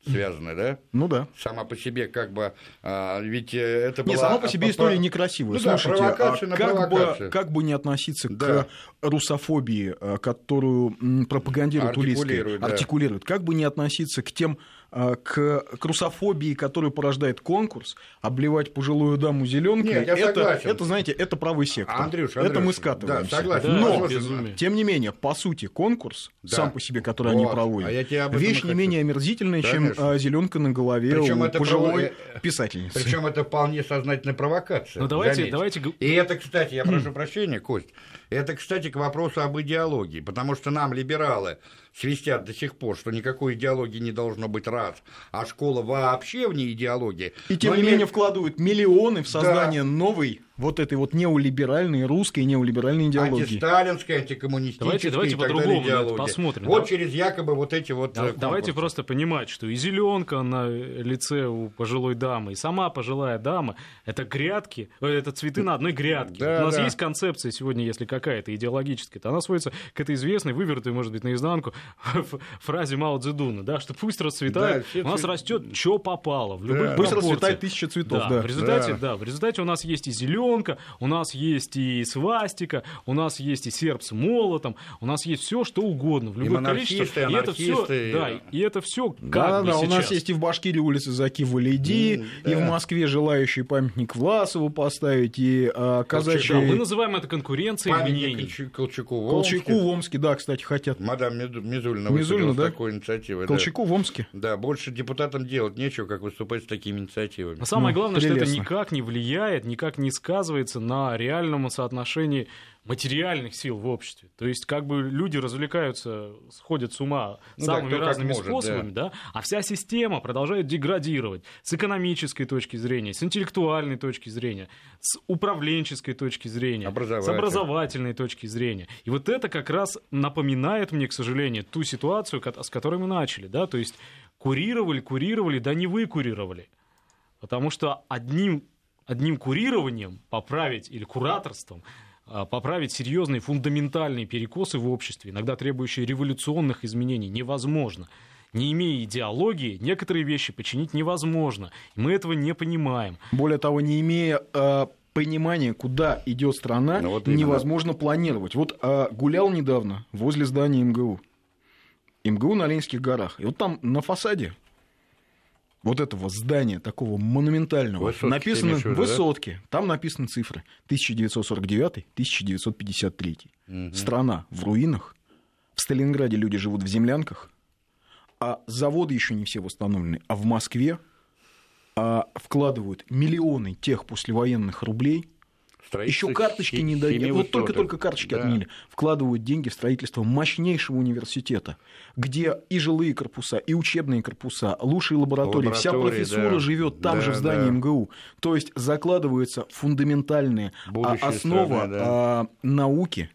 S2: связанная, да,
S1: Ну да.
S2: сама по себе как бы, а, ведь э, это была...
S1: Не, сама по себе
S2: а,
S1: история некрасивая.
S2: Ну да,
S1: Слушайте, а
S2: провокация на
S1: как, бы, как бы не относиться
S2: Да.
S1: к русофобии, э, которую пропагандирует Улицкая,
S2: Артикулирует, да.
S1: артикулирует, как бы не относиться к тем к, к русофобии, которую порождает конкурс, обливать пожилую даму зеленкой,
S2: Нет, я
S1: это,
S2: согласен.
S1: это, знаете, это правый сектор.
S2: Андрюш,
S1: это
S2: Андрюш,
S1: мы скатываемся.
S2: да, согласен.
S3: Да,
S1: Но,
S3: безумие.
S1: тем не менее, по сути, конкурс
S2: Да.
S1: сам по себе, который они
S2: Вот,
S1: проводят,
S2: а я тебе об этом и
S1: вещь не менее омерзительная, чем
S2: Конечно.
S1: зеленка на голове
S2: Причем
S1: у
S2: это
S1: пожилой
S2: право-
S1: писательницы.
S2: Причем это вполне сознательная провокация.
S3: Ну давайте,
S2: заметь.
S3: давайте
S2: И это, кстати, я прошу прощения, Кость, это, кстати, к вопросу об идеологии, потому что нам, либералы, свистят до сих пор, что никакой идеологии не должно быть раз, а школа вообще вне идеологии.
S1: И тем
S2: Но
S1: не
S2: не-
S1: менее вкладывают миллионы в создание новой, вот этой вот неолиберальной, русской неолиберальной идеологии.
S2: Антисталинская, антикоммунистическая
S3: Давайте- давайте по-другому посмотрим.
S2: Вот
S3: Да-
S2: через якобы вот эти вот
S3: Да-
S2: э,
S3: Давайте
S2: конкурсы.
S3: просто понимать, что и зеленка на лице у пожилой дамы, и сама пожилая дама это грядки, э, это цветы на одной грядке.
S2: Да,
S3: у нас
S2: да.
S3: есть концепция сегодня, если какая-то идеологическая, то она сводится к этой известной, вывернутой, может быть, наизнанку фразе Мао Цзэдуна, да, что пусть расцветает,
S2: Да,
S3: у нас
S2: цвет-
S3: растет, что попало, в любых
S2: Да.
S1: Пусть расцветает тысяча цветов,
S3: Да,
S1: да.
S3: В результате,
S2: Да.
S3: да. в результате у нас есть и зеленка, у нас есть и свастика, у нас есть и серп с молотом, у нас есть все, что угодно в любых
S2: монархисты,
S3: количествах. И это все, да,
S2: и-
S3: и это все как
S1: Да,
S3: бы
S1: да, у нас
S3: сейчас.
S1: есть и в Башкирии улица Заки Валиди, и
S2: да.
S1: в Москве желающие памятник Власову поставить, и а,
S3: Да,
S1: казачий
S3: мы называем это конкуренцией мнений.
S2: Колча- Колчаку в Омске.
S1: Колчаку в Омске, да, кстати, хотят.
S2: Мадам Мизу- Мизулина,
S1: Мизулина,
S2: выступила с
S1: да?
S2: такой инициативой. да.
S1: Колчаку в Омске.
S2: Да, больше депутатам делать нечего, как выступать с такими инициативами.
S3: Но самое
S1: Ну,
S3: главное, что это
S1: прелестно.
S3: никак не влияет, никак не сказывается на реальном соотношении материальных сил в обществе. То есть, как бы люди развлекаются, сходят с ума
S2: Ну да,
S3: самыми
S2: как
S3: разными
S2: может,
S3: способами, да. а вся система продолжает деградировать с экономической точки зрения, с интеллектуальной точки зрения, с управленческой точки зрения, с
S2: Образовательной.
S3: точки зрения. И вот это как раз напоминает мне, к сожалению, ту ситуацию, с которой мы начали, да, то есть Курировали, курировали, да не выкурировали. Потому что одним, одним курированием поправить или кураторством а, поправить серьезные фундаментальные перекосы в обществе, иногда требующие революционных изменений, невозможно. Не имея идеологии, некоторые вещи починить невозможно. И мы этого не понимаем.
S1: Более того, не имея э, понимания, куда идет страна,
S2: Ну, вот
S1: невозможно планировать. Вот э, гулял недавно возле здания МГУ. МГУ на Ленинских горах. И вот там на фасаде вот этого здания, такого монументального,
S2: Высотки ты
S1: написаны
S2: имеешь в виду, да?
S1: высотки. Там написаны цифры 1949-1953.
S2: Мгм.
S1: Страна в руинах. В Сталинграде люди живут в землянках. А заводы еще не все восстановлены. А в Москве а, вкладывают миллионы тех послевоенных рублей. Еще карточки не дают. Вот только-только карточки
S2: Да.
S1: отменили. Вкладывают деньги в строительство мощнейшего университета, где и жилые корпуса, и учебные корпуса, лучшие лаборатории, вся
S2: Лаборатории,
S1: профессура
S2: да.
S1: живет там
S2: Да,
S1: же в здании
S2: да.
S1: МГУ. То есть закладывается фундаментальная а,
S2: Будущее
S1: основа
S2: страны, да.
S1: а, науки,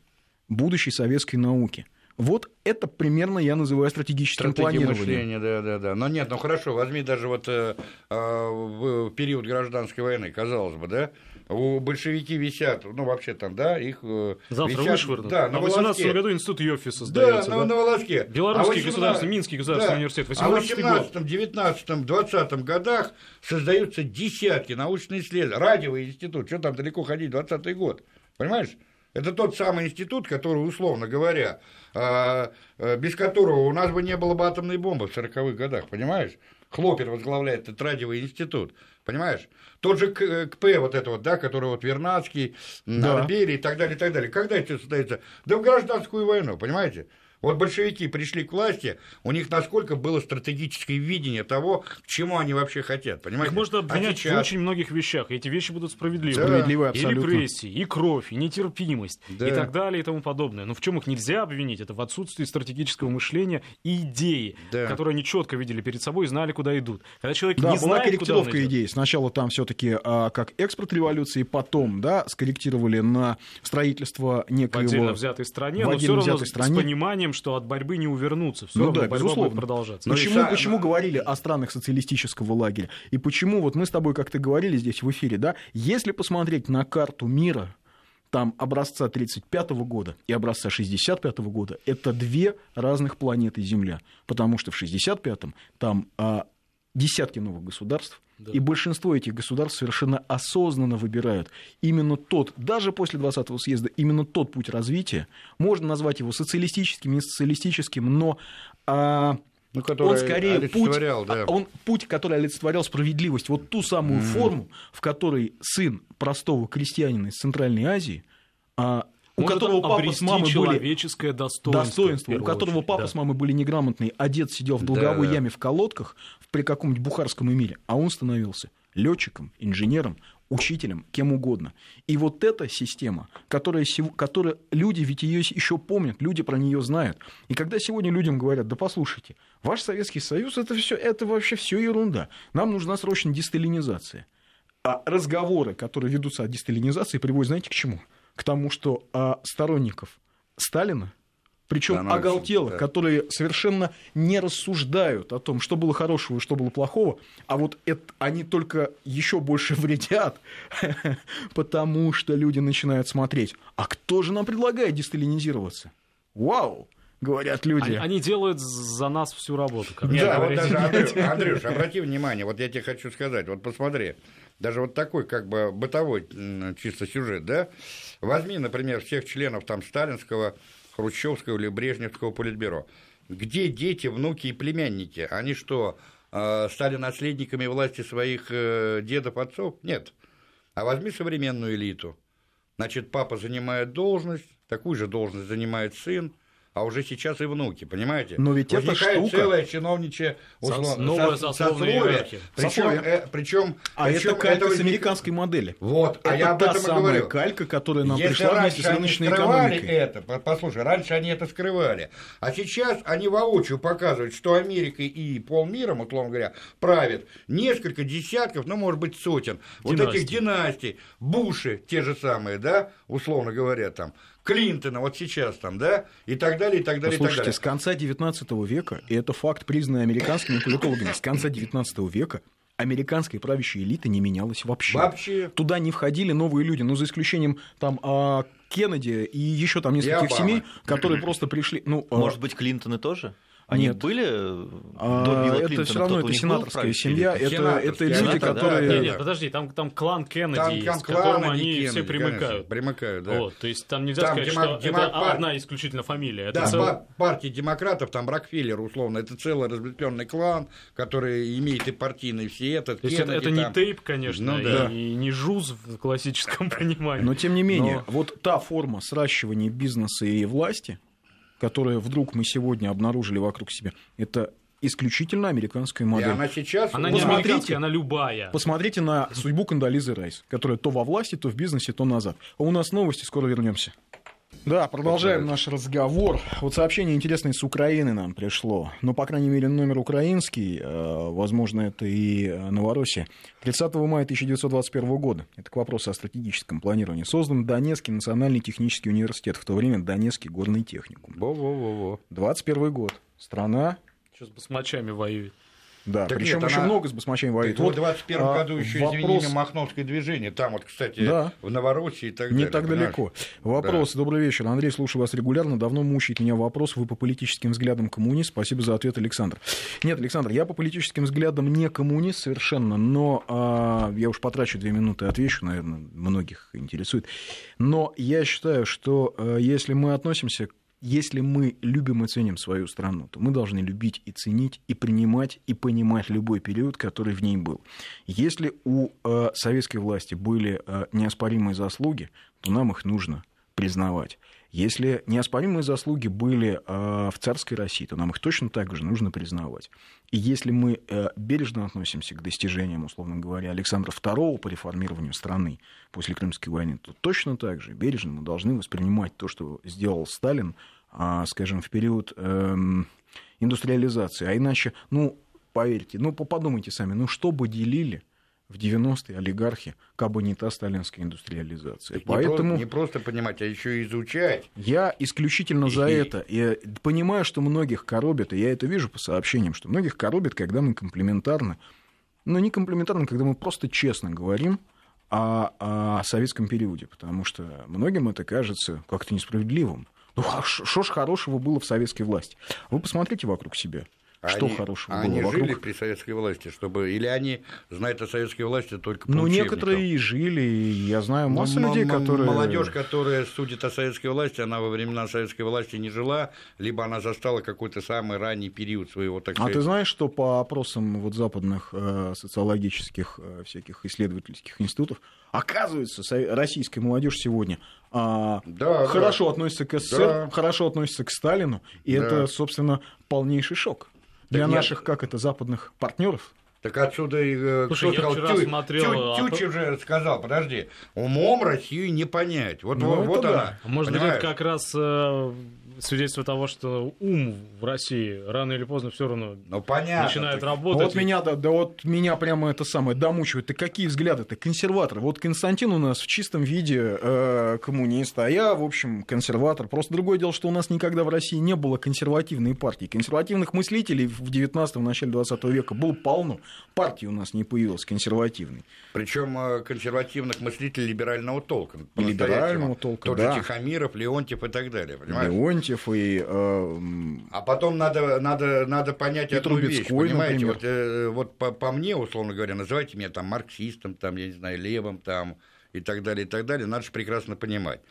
S1: будущей советской науки. Вот это примерно я называю стратегическим
S2: Стратегия
S1: планированием.
S2: мышления, да, да, да. Но нет, ну хорошо, возьми даже вот э, э, в период гражданской войны, казалось бы, да, у большевики висят, ну вообще там, да, их э,
S3: Завтра
S2: висят,
S3: вышвырнут.
S2: Да,
S3: а
S2: на
S3: в 18
S2: волоске.
S3: году институт Йоффи
S2: Да,
S3: создается.
S2: на, на волоске.
S3: Белорусский
S2: А
S3: государственный,
S2: 18
S3: Минский государственный
S2: да.
S3: университет,
S2: А в
S3: 18 год.
S2: 18 19 20 годах создаются десятки научных исследований. Радиовый институт, что там далеко ходить, 20 год. Понимаешь? Это тот самый институт, который, условно говоря, а, а, без которого у нас бы не было бы атомной бомбы в 40-х годах, понимаешь? Хлопер возглавляет этот радиовый институт, понимаешь? Тот же КП вот это вот, да, который вот Вернадский,
S1: Да.
S2: Арбели и так далее, и так далее. Когда это создается? Да в гражданскую войну, понимаете? Вот большевики пришли к власти, у них насколько было стратегическое видение того, к чему они вообще хотят, понимаете?
S3: Их можно
S2: А
S3: обвинять в
S2: сейчас-
S3: очень многих вещах, и эти вещи будут справедливы.
S2: Да.
S1: Справедливо
S3: И
S1: абсолютно.
S3: репрессии, и кровь, и нетерпимость,
S2: Да.
S3: и так далее, и тому подобное. Но в чем их нельзя обвинить? Это в отсутствии стратегического мышления и идеи,
S2: Да.
S3: которые они четко видели перед собой и знали, куда идут. Когда человек
S1: Да,
S3: не
S1: была
S3: знает, куда он
S1: корректировка
S3: идет,
S1: идей. Сначала там все-таки как экспорт революции, потом, да, скорректировали на строительство
S3: в
S1: некоего...
S3: отдельно взятой стране,
S1: в
S3: но все равно
S1: стране.
S3: с пониманием, что от борьбы не увернуться. Все
S1: Ну
S3: равно
S1: да,
S3: борьба
S1: безусловно.
S3: будет продолжаться.
S2: И
S1: Почему,
S2: са-
S1: почему говорили о странах социалистического лагеря? И почему, вот мы с тобой как-то говорили здесь в эфире, да, если посмотреть на карту мира, там образца 1935 года и образца 1965 года, это две разных планеты Земля. Потому что в 1965-м там а, десятки новых государств,
S3: Да.
S1: и большинство этих государств совершенно осознанно выбирают именно тот, даже после 20-го съезда, именно тот путь развития, можно назвать его социалистическим, не социалистическим, но а,
S2: Ну,
S1: он скорее путь,
S2: да.
S1: а, он путь, который олицетворял справедливость, вот ту самую форму, в которой сын простого крестьянина из Центральной Азии, а, у
S3: Может
S1: которого папа с мамой были
S3: человеческое достоинство.
S1: достоинство,
S3: в
S1: у которого
S3: очередь,
S1: папа
S3: да.
S1: с мамой были неграмотные, а дед сидел в долговой
S2: Да,
S1: яме в колодках при каком-нибудь бухарском эмире, а он становился летчиком, инженером, учителем, кем угодно. И вот эта система, которая, которая люди ведь ее еще помнят, люди про нее знают. И когда сегодня людям говорят, да послушайте, ваш Советский Союз это все, это вообще все ерунда. Нам нужна срочно десталинизация. А разговоры, которые ведутся о десталинизации, приводят, знаете, к чему? К тому, что а, сторонников Сталина, причем
S2: Становится,
S1: оголтелых,
S2: да.
S1: которые совершенно не рассуждают о том, что было хорошего и что было плохого, а вот это, они только еще больше вредят, потому что люди начинают смотреть, а кто же нам предлагает десталинизироваться? Вау, говорят люди.
S3: Они, они делают за нас всю работу. короче
S2: Нет, а вот даже, Андрюш, Андрюш, обрати внимание, вот я тебе хочу сказать, вот посмотри, даже вот такой как бы бытовой чисто сюжет, да? Возьми, например, всех членов там Сталинского, Хрущевского или Брежневского политбюро. Где дети, внуки и племянники? Они что, э, стали наследниками власти своих э, дедов, отцов? Нет. А возьми современную элиту. Значит, папа занимает должность, такую же должность занимает сын, а уже сейчас и внуки, понимаете?
S1: Но ведь эта
S2: Возникает
S1: штука-
S2: целая чиновничья
S3: Сос- новая сословная иерархия.
S2: Причем,
S1: Сословие.
S2: причем,
S1: А это калька с американской модели.
S2: Вот, а
S1: это
S2: я об этом
S1: самая
S2: говорю.
S1: калька, которая нам
S2: Если
S1: пришла
S2: раньше
S1: вместе с
S2: они
S1: рыночной
S2: скрывали
S1: экономикой.
S2: это, по- послушай, раньше они это скрывали, а сейчас они воочию показывают, что Америкой и полмиром, условно говоря, правят несколько десятков, ну, может быть, сотен вот
S3: Династий.
S2: этих династий, Буши те же самые, да, условно говоря, там, Клинтона вот сейчас там, да, и так далее, и так далее,
S1: Послушайте,
S2: и так далее.
S1: с конца 19 века, и это факт, признанный американскими политологами, с конца 19 века американская правящая элита не менялась вообще.
S2: Вообще.
S1: Туда не входили новые люди, ну, за исключением там а, Кеннеди и еще там нескольких семей, которые просто пришли... Ну, а,
S4: Может быть, Клинтоны тоже? Они
S1: Нет.
S4: были э,
S1: а,
S4: до Билла
S1: это
S4: Клинтона?
S1: все равно это сенаторская семья, это, это люди,
S2: сенаторская, да,
S1: которые...
S2: да,
S3: Нет, нет, подожди, там, там клан Кеннеди,
S2: Там
S3: есть, с которым
S2: клан
S3: они
S2: Кеннеди,
S3: все примыкают.
S2: конечно, примыкают, да.
S3: Вот, то есть там нельзя
S2: Там
S3: сказать,
S2: демок-
S3: что
S2: демок-
S3: это
S2: пар-
S3: одна исключительно фамилия. Это
S2: Да,
S3: цел-
S2: па- партия демократов, там Рокфеллер, условно, это целый разветвленный клан, который имеет и партийный все этот.
S3: То есть это,
S2: Кеннеди
S3: это не
S2: там.
S3: тейп, конечно,
S2: Ну да.
S3: и не жуз в классическом понимании.
S1: Но тем не менее,
S3: Но-
S1: вот та форма сращивания бизнеса и власти, которую вдруг мы сегодня обнаружили вокруг себя, это исключительно американская
S2: И
S1: модель.
S2: она сейчас...
S3: Она не
S1: Посмотрите.
S3: американская, она любая.
S1: Посмотрите на судьбу Кандализы Райс, которая то во власти, то в бизнесе, то назад. А у нас новости, скоро вернемся. Да, продолжаем наш разговор. Вот сообщение интересное с Украины нам пришло. Ну, по крайней мере, номер украинский. э, Возможно, это и э, Новороссия. 30 мая 1921 года. Это к вопросу о стратегическом планировании. Создан Донецкий национальный технический университет. В то время Донецкий горный техникум.
S2: Во-во-во-во.
S1: 21 год. Страна.
S3: Сейчас с басмачами воюет.
S1: Да,
S2: Так
S1: причем очень
S2: она-
S1: много с басмачами воюет.
S2: В 21
S1: а,
S2: году еще, извини,
S1: вопрос-
S2: имя Махновское движение. Там вот, кстати,
S1: Да.
S2: в Новороссии и так
S1: Не
S2: далее.
S1: так
S2: понимаешь?
S1: далеко. Вопрос. Добрый вечер. Андрей, слушаю вас регулярно. Давно мучает меня вопрос. Вы по политическим взглядам коммунист? Спасибо за ответ, Александр. Нет, Александр, я по политическим взглядам не коммунист совершенно, но а, я уж потрачу две минуты и отвечу, наверное, многих интересует. Но я считаю, что а, если мы относимся если мы любим и ценим свою страну, то мы должны любить и ценить, и принимать, и понимать любой период, который в ней был. Если у э, советской власти были э, неоспоримые заслуги, то нам их нужно признавать. Если неоспоримые заслуги были э, в царской России, то нам их точно так же нужно признавать. И если мы э, бережно относимся к достижениям, условно говоря, Александра II по реформированию страны после Крымской войны, то точно так же бережно мы должны воспринимать то, что сделал Сталин, а, скажем, в период эм, индустриализации. А иначе, ну, поверьте, ну, подумайте сами, ну, что бы делили в 90-е олигархи, как бы не та сталинская индустриализация.
S2: Не
S1: Поэтому...
S2: Не просто понимать, а еще и изучать.
S1: Я исключительно за
S2: И-
S1: это. Я понимаю, что многих коробит, и я это вижу по сообщениям, что многих коробит, когда мы комплементарно, но не комплементарно, когда мы просто честно говорим о, о советском периоде, потому что многим это кажется как-то несправедливым. Ну, а что ж хорошего было в советской власти? Вы посмотрите вокруг себя. Что
S2: они,
S1: хорошего
S2: они
S1: было вокруг?
S2: жили при советской власти, чтобы или они знают о советской власти только по
S1: Ну, некоторые и жили, и я знаю массу
S2: М-
S1: людей, которые...
S2: Молодежь, которая судит о советской власти, она во времена советской власти не жила, либо она застала какой-то самый ранний период своего, так
S1: А
S2: сказать.
S1: ты знаешь, что по опросам вот западных э, социологических э, всяких исследовательских институтов, оказывается, российская молодежь сегодня а,
S2: Да,
S1: хорошо
S2: да.
S1: относится к СССР,
S2: Да.
S1: хорошо относится к Сталину, и
S2: Да.
S1: это, собственно, полнейший шок для
S2: нет.
S1: наших, как это, западных партнеров.
S2: Так отсюда и э,
S3: Слушай,
S2: кто
S3: я
S2: сказал,
S3: вчера
S2: Тю-
S3: смотрел,
S2: Тю-
S3: а
S2: Тютчев же сказал, подожди, умом Россию не понять. Вот,
S1: Ну,
S2: вот,
S1: это
S2: вот
S1: да.
S2: она.
S3: Может быть,
S2: понимаешь?
S3: это как раз э, свидетельство того, что ум в России рано или поздно все равно
S2: Ну, понятно.
S3: начинает
S2: Так-
S3: работать.
S1: Вот меня, да, да вот меня прямо это самое домучивает. Ты какие взгляды-то? Консерватор. Вот Константин у нас в чистом виде э, коммунист, а я, в общем, консерватор. Просто другое дело, что у нас никогда в России не было консервативной партии. Консервативных мыслителей в 19-м, начале 20 века было полно. Партии у нас не появилась консервативной.
S2: Причем э, консервативных мыслителей либерального толка.
S1: Либерального толка,
S2: Тот
S1: да.
S2: же Тихомиров, Леонтьев и так далее, понимаешь?
S1: Леонтьев и... э,
S2: А потом надо, надо, надо понять
S1: И
S2: одну вещь, понимаете?
S1: например.
S2: Вот, э, вот по, по мне, условно говоря, называйте меня там марксистом, там, я не знаю, левым там и так далее, и так далее. Надо же прекрасно понимать,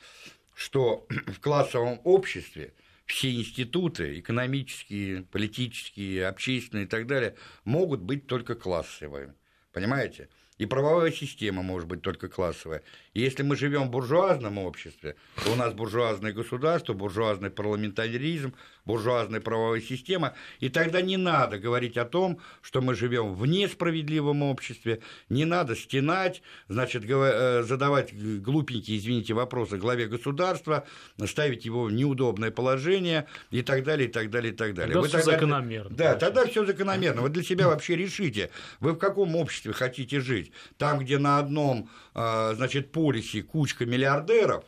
S2: что в классовом обществе все институты, экономические, политические, общественные и так далее, могут быть только классовые. Понимаете? И правовая система может быть только классовая. И если мы живем в буржуазном обществе, то у нас буржуазное государство, буржуазный парламентаризм, буржуазная правовая система, и тогда не надо говорить о том, что мы живем в несправедливом обществе, не надо стенать, значит, э, задавать глупенькие, извините, вопросы главе государства, ставить его в неудобное положение и так далее, и так далее, и так далее.
S3: Тогда
S2: Вы
S3: всё закономерно,
S2: Да,
S3: получается.
S2: тогда все закономерно. Вы для себя вообще решите, вы в каком обществе хотите жить. Там, где на одном, а, значит, полисе кучка миллиардеров,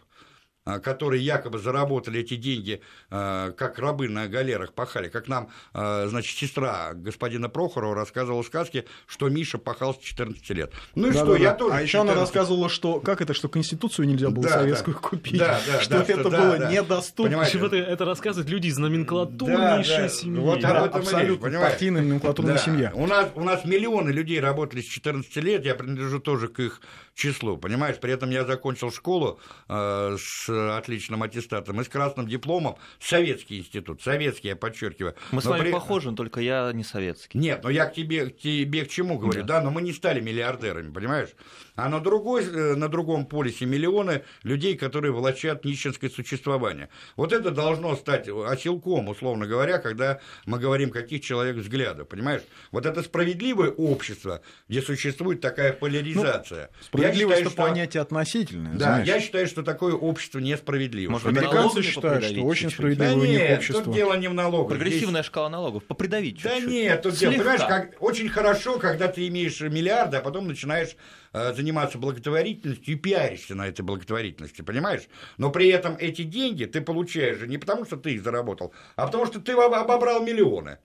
S2: которые якобы заработали эти деньги, а, как рабы на галерах пахали, как нам, а, значит, сестра господина Прохорова рассказывала сказки, что Миша пахал с 14 лет. Ну и
S1: Да,
S2: что,
S1: да,
S2: я
S1: да.
S2: тоже...
S1: А еще она
S2: 14
S1: рассказывала, что как это, что Конституцию нельзя было
S2: Да,
S1: советскую
S2: да.
S1: купить,
S2: Да, да,
S1: что
S2: да,
S1: это
S2: да,
S1: было
S2: да.
S1: недоступно.
S2: Понимаете?
S3: Это, это рассказывают люди из
S2: Да,
S3: номенклатурнейшей
S2: да.
S3: семьи.
S2: Вот
S1: Да,
S2: речь,
S1: абсолютно
S2: понимаете?
S1: партийная номенклатурная
S2: Да.
S1: семья.
S2: У нас, у нас миллионы людей работали с 14 лет, я принадлежу тоже к их числу, понимаешь? При этом я закончил школу э, с отличным аттестатом и с красным дипломом, советский институт, советский, я подчеркиваю.
S4: Мы с
S2: Но
S4: вами
S2: при-
S4: похожи, только я не советский.
S2: Нет, но я к тебе, к тебе к чему говорю, да. но мы не стали миллиардерами, понимаешь? А на, другой, э, на другом полюсе миллионы людей, которые влачат нищенское существование. Вот это должно стать осилком, условно говоря, когда мы говорим, каких человек взглядов, понимаешь? Вот это справедливое общество, где существует такая поляризация. Я
S1: Справедливость
S2: считаю,
S1: это
S2: что-
S1: понятие относительное.
S2: Да,
S1: знаешь.
S2: я считаю, что такое общество несправедливо.
S4: Может,
S1: Американцы считают, что очень
S4: чуть-чуть?
S2: да
S1: справедливое у них
S2: нет,
S1: общество.
S2: тут дело не в налогах.
S4: Прогрессивная шкала налогов. Попридавить
S2: Да
S4: чуть-чуть.
S2: нет, тут дело, понимаешь, как, очень хорошо, когда ты имеешь миллиарды, а потом начинаешь э, заниматься благотворительностью и пиаришься на этой благотворительности, понимаешь? Но при этом эти деньги ты получаешь же не потому, что ты их заработал, а потому что ты об- обобрал миллионы.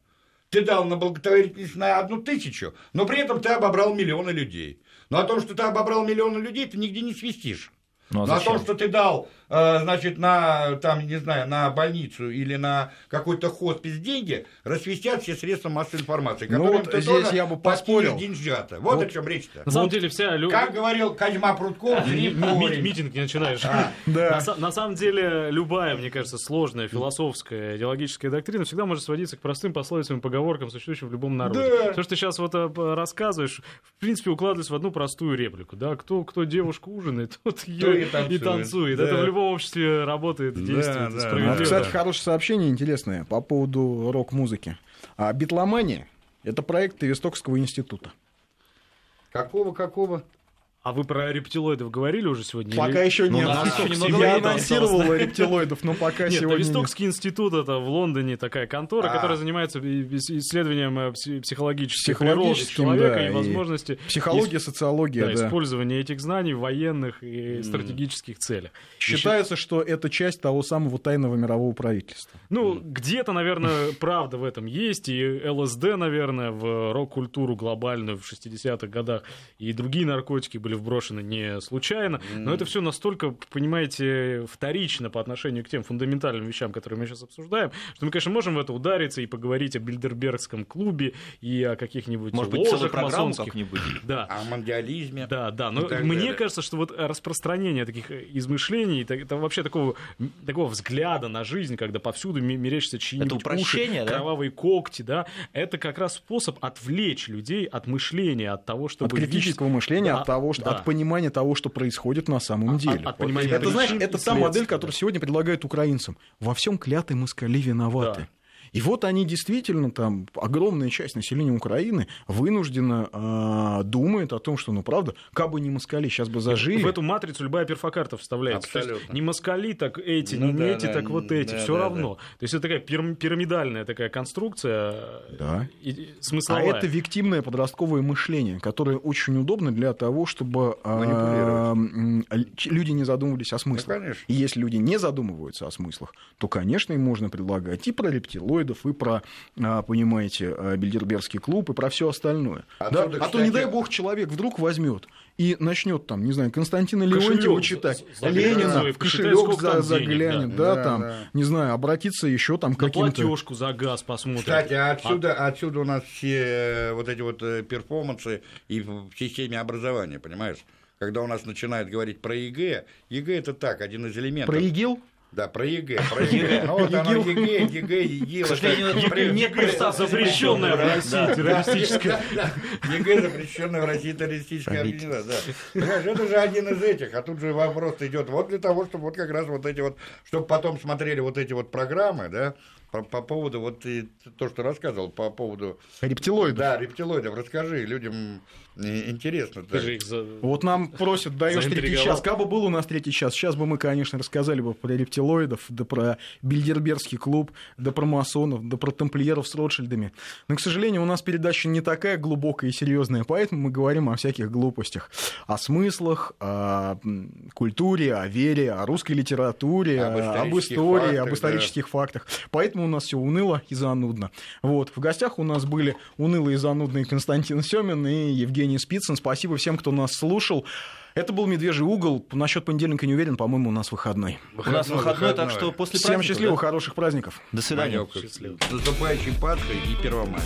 S2: Ты дал на благотворительность на одну тысячу, но при этом ты обобрал миллионы людей. Но о том, что ты обобрал миллионы людей, ты нигде не свистишь.
S4: Ну, а
S2: Но о том, что ты дал, значит, на, там, не знаю, на больницу или на какой-то хоспис деньги, рассвистят все средства массовой информации,
S1: Ну
S2: которым
S1: вот здесь
S2: тоже
S1: я бы поспорил.
S2: деньжата. Вот,
S1: Вот.
S2: о чем речь-то.
S3: На самом деле вся... лю-
S2: Как говорил Козьма Прутков.
S3: Митинг не начинаешь.
S1: Да.
S3: На, са- на самом деле, любая, мне кажется, сложная философская, идеологическая доктрина всегда может сводиться к простым пословицам и поговоркам, существующим в любом народе.
S2: Да.
S3: То, что ты сейчас вот э, рассказываешь, в принципе, укладывается в одну простую реплику. Да? Кто, кто девушку ужинает, тот ее
S2: и танцует.
S3: танцует.
S2: Да.
S3: Это в любом обществе работает,
S2: Да,
S3: действует,
S2: да.
S3: справедливо.
S1: Вот, кстати,
S3: да.
S1: хорошее сообщение интересное по поводу рок-музыки. А «Битломания» — это проект Востокского института.
S2: Какого-какого?
S3: А вы про рептилоидов говорили уже сегодня?
S1: Пока
S3: или-
S1: еще
S4: Ну,
S1: нет.
S4: у нас еще немного
S1: Я анонсировал рептилоидов, но пока
S3: Нет,
S1: сегодня нет.
S3: Тавистокский институт это в Лондоне такая контора,
S2: А.
S3: которая занимается и- и- исследованием э, пси- психологической природы человека
S1: да,
S3: и
S1: и
S3: возможности
S1: Психология,
S3: ис-
S1: социология,
S3: да,
S1: да.
S3: использования этих знаний в военных и стратегических целях.
S1: Считается, что это часть того самого тайного мирового правительства.
S3: Ну, где-то, наверное, правда в этом есть, и ЛСД, наверное, в рок-культуру глобальную в 60-х годах, и другие наркотики были вброшены не случайно, но это все настолько, понимаете, вторично по отношению к тем фундаментальным вещам, которые мы сейчас обсуждаем, что мы, конечно, можем в это удариться и поговорить о Бильдербергском клубе и о каких-нибудь
S4: Может быть, целую
S3: ложах
S4: программу
S3: масонских.
S4: как-нибудь?
S3: Да.
S2: О мандиализме.
S3: Да, да, но мне
S2: далее.
S3: кажется, что вот распространение таких измышлений, так- это вообще такого, такого взгляда на жизнь, когда повсюду ме- мерещатся чьи-нибудь уши,
S4: да?
S3: кровавые когти, да, это как раз способ отвлечь людей от мышления, от того, чтобы
S1: От критического
S3: видеть-
S1: мышления,
S3: Да,
S1: от того, что,
S3: да.
S1: от понимания того, что происходит на самом
S3: От-
S1: деле.
S3: от понимания
S1: это, знаешь, это та модель, которую сегодня предлагают украинцам. Во всем клятые москали виноваты.
S3: Да.
S1: И вот они действительно, там, огромная часть населения Украины вынуждена а, думает о том, что, ну, правда, как бы не москали, сейчас бы зажили.
S3: В эту матрицу любая перфокарта вставляется. То есть
S2: Абсолютно.
S3: не москали, так эти,
S2: Ну
S3: не
S2: да,
S3: эти,
S2: да,
S3: так вот эти.
S2: да,
S3: все
S2: да,
S3: равно. То есть это такая пир- пирамидальная такая конструкция,
S1: Да.
S3: и- и
S1: А
S3: смысловая.
S1: это виктимное подростковое мышление, которое очень удобно для того, чтобы а, ч- люди не задумывались о смыслах.
S2: Ну, конечно.
S1: И если люди не задумываются о смыслах, то, конечно, им можно предлагать и про рептилоидов, и про, а, понимаете, а, Бильдербергский клуб, и про все остальное.
S2: Отсюда,
S1: Да? А то, не дай бог, человек вдруг возьмет и начнет там, не знаю, Константина Леонтьева читать,
S3: за-
S1: Ленина,
S3: заглянет,
S1: в кошелек за-
S3: там денег,
S1: заглянет,
S2: да.
S1: да,
S2: Да,
S1: там,
S2: да.
S1: не знаю, обратиться еще там к каким-то...
S3: платежку за газ посмотрим.
S2: Кстати, а отсюда, отсюда у нас все э, вот эти вот э, перформансы и в в системе образования, понимаешь? Когда у нас начинают говорить про ЕГЭ, ЕГЭ это так, один из элементов.
S1: Про ИГИЛ?
S2: Да, про ЕГЭ. Про ЕГЭ. Ну, вот оно,
S1: ИГИЛ.
S2: ЕГЭ, ЕГЭ, ЕГИЛ.
S4: К сожалению, ЕГЭ нет представки
S3: запрещенная в России террористическая.
S2: ЕГЭ запрещенная в России террористическая организация. Это же один из этих, а тут же вопрос идет вот для того, чтобы вот как раз вот эти вот, чтобы потом смотрели вот эти вот программы, да, по, по поводу, вот ты то, что рассказывал, по поводу...
S1: Рептилоидов.
S2: Да, рептилоидов, расскажи, людям интересно.
S3: Ты же их за...
S1: Вот нам просят, даешь третий час. Как бы был у нас третий час, сейчас бы мы, конечно, рассказали бы про рептилоидов, да про Бильдербергский клуб, да про масонов, да про тамплиеров с Ротшильдами. Но, к сожалению, у нас передача не такая глубокая и серьезная, поэтому мы говорим о всяких глупостях. О смыслах, о культуре, о вере, о русской литературе,
S2: Об
S1: истории,
S2: фактах,
S1: об
S2: да.
S1: исторических фактах. Поэтому у нас все уныло и занудно. Вот. В гостях у нас были унылые и занудные Константин Семин и Евгений Спицын. Спасибо всем, кто нас слушал. Это был «Медвежий угол». Насчет понедельника не уверен, по-моему, у нас выходной.
S4: У нас выходной, так что после
S1: Всем
S4: праздников,
S1: счастливых,
S4: да?
S1: хороших праздников.
S4: До свидания.
S2: Манёк.
S3: Счастливо.
S2: С наступающей Пасхой и 1 мая.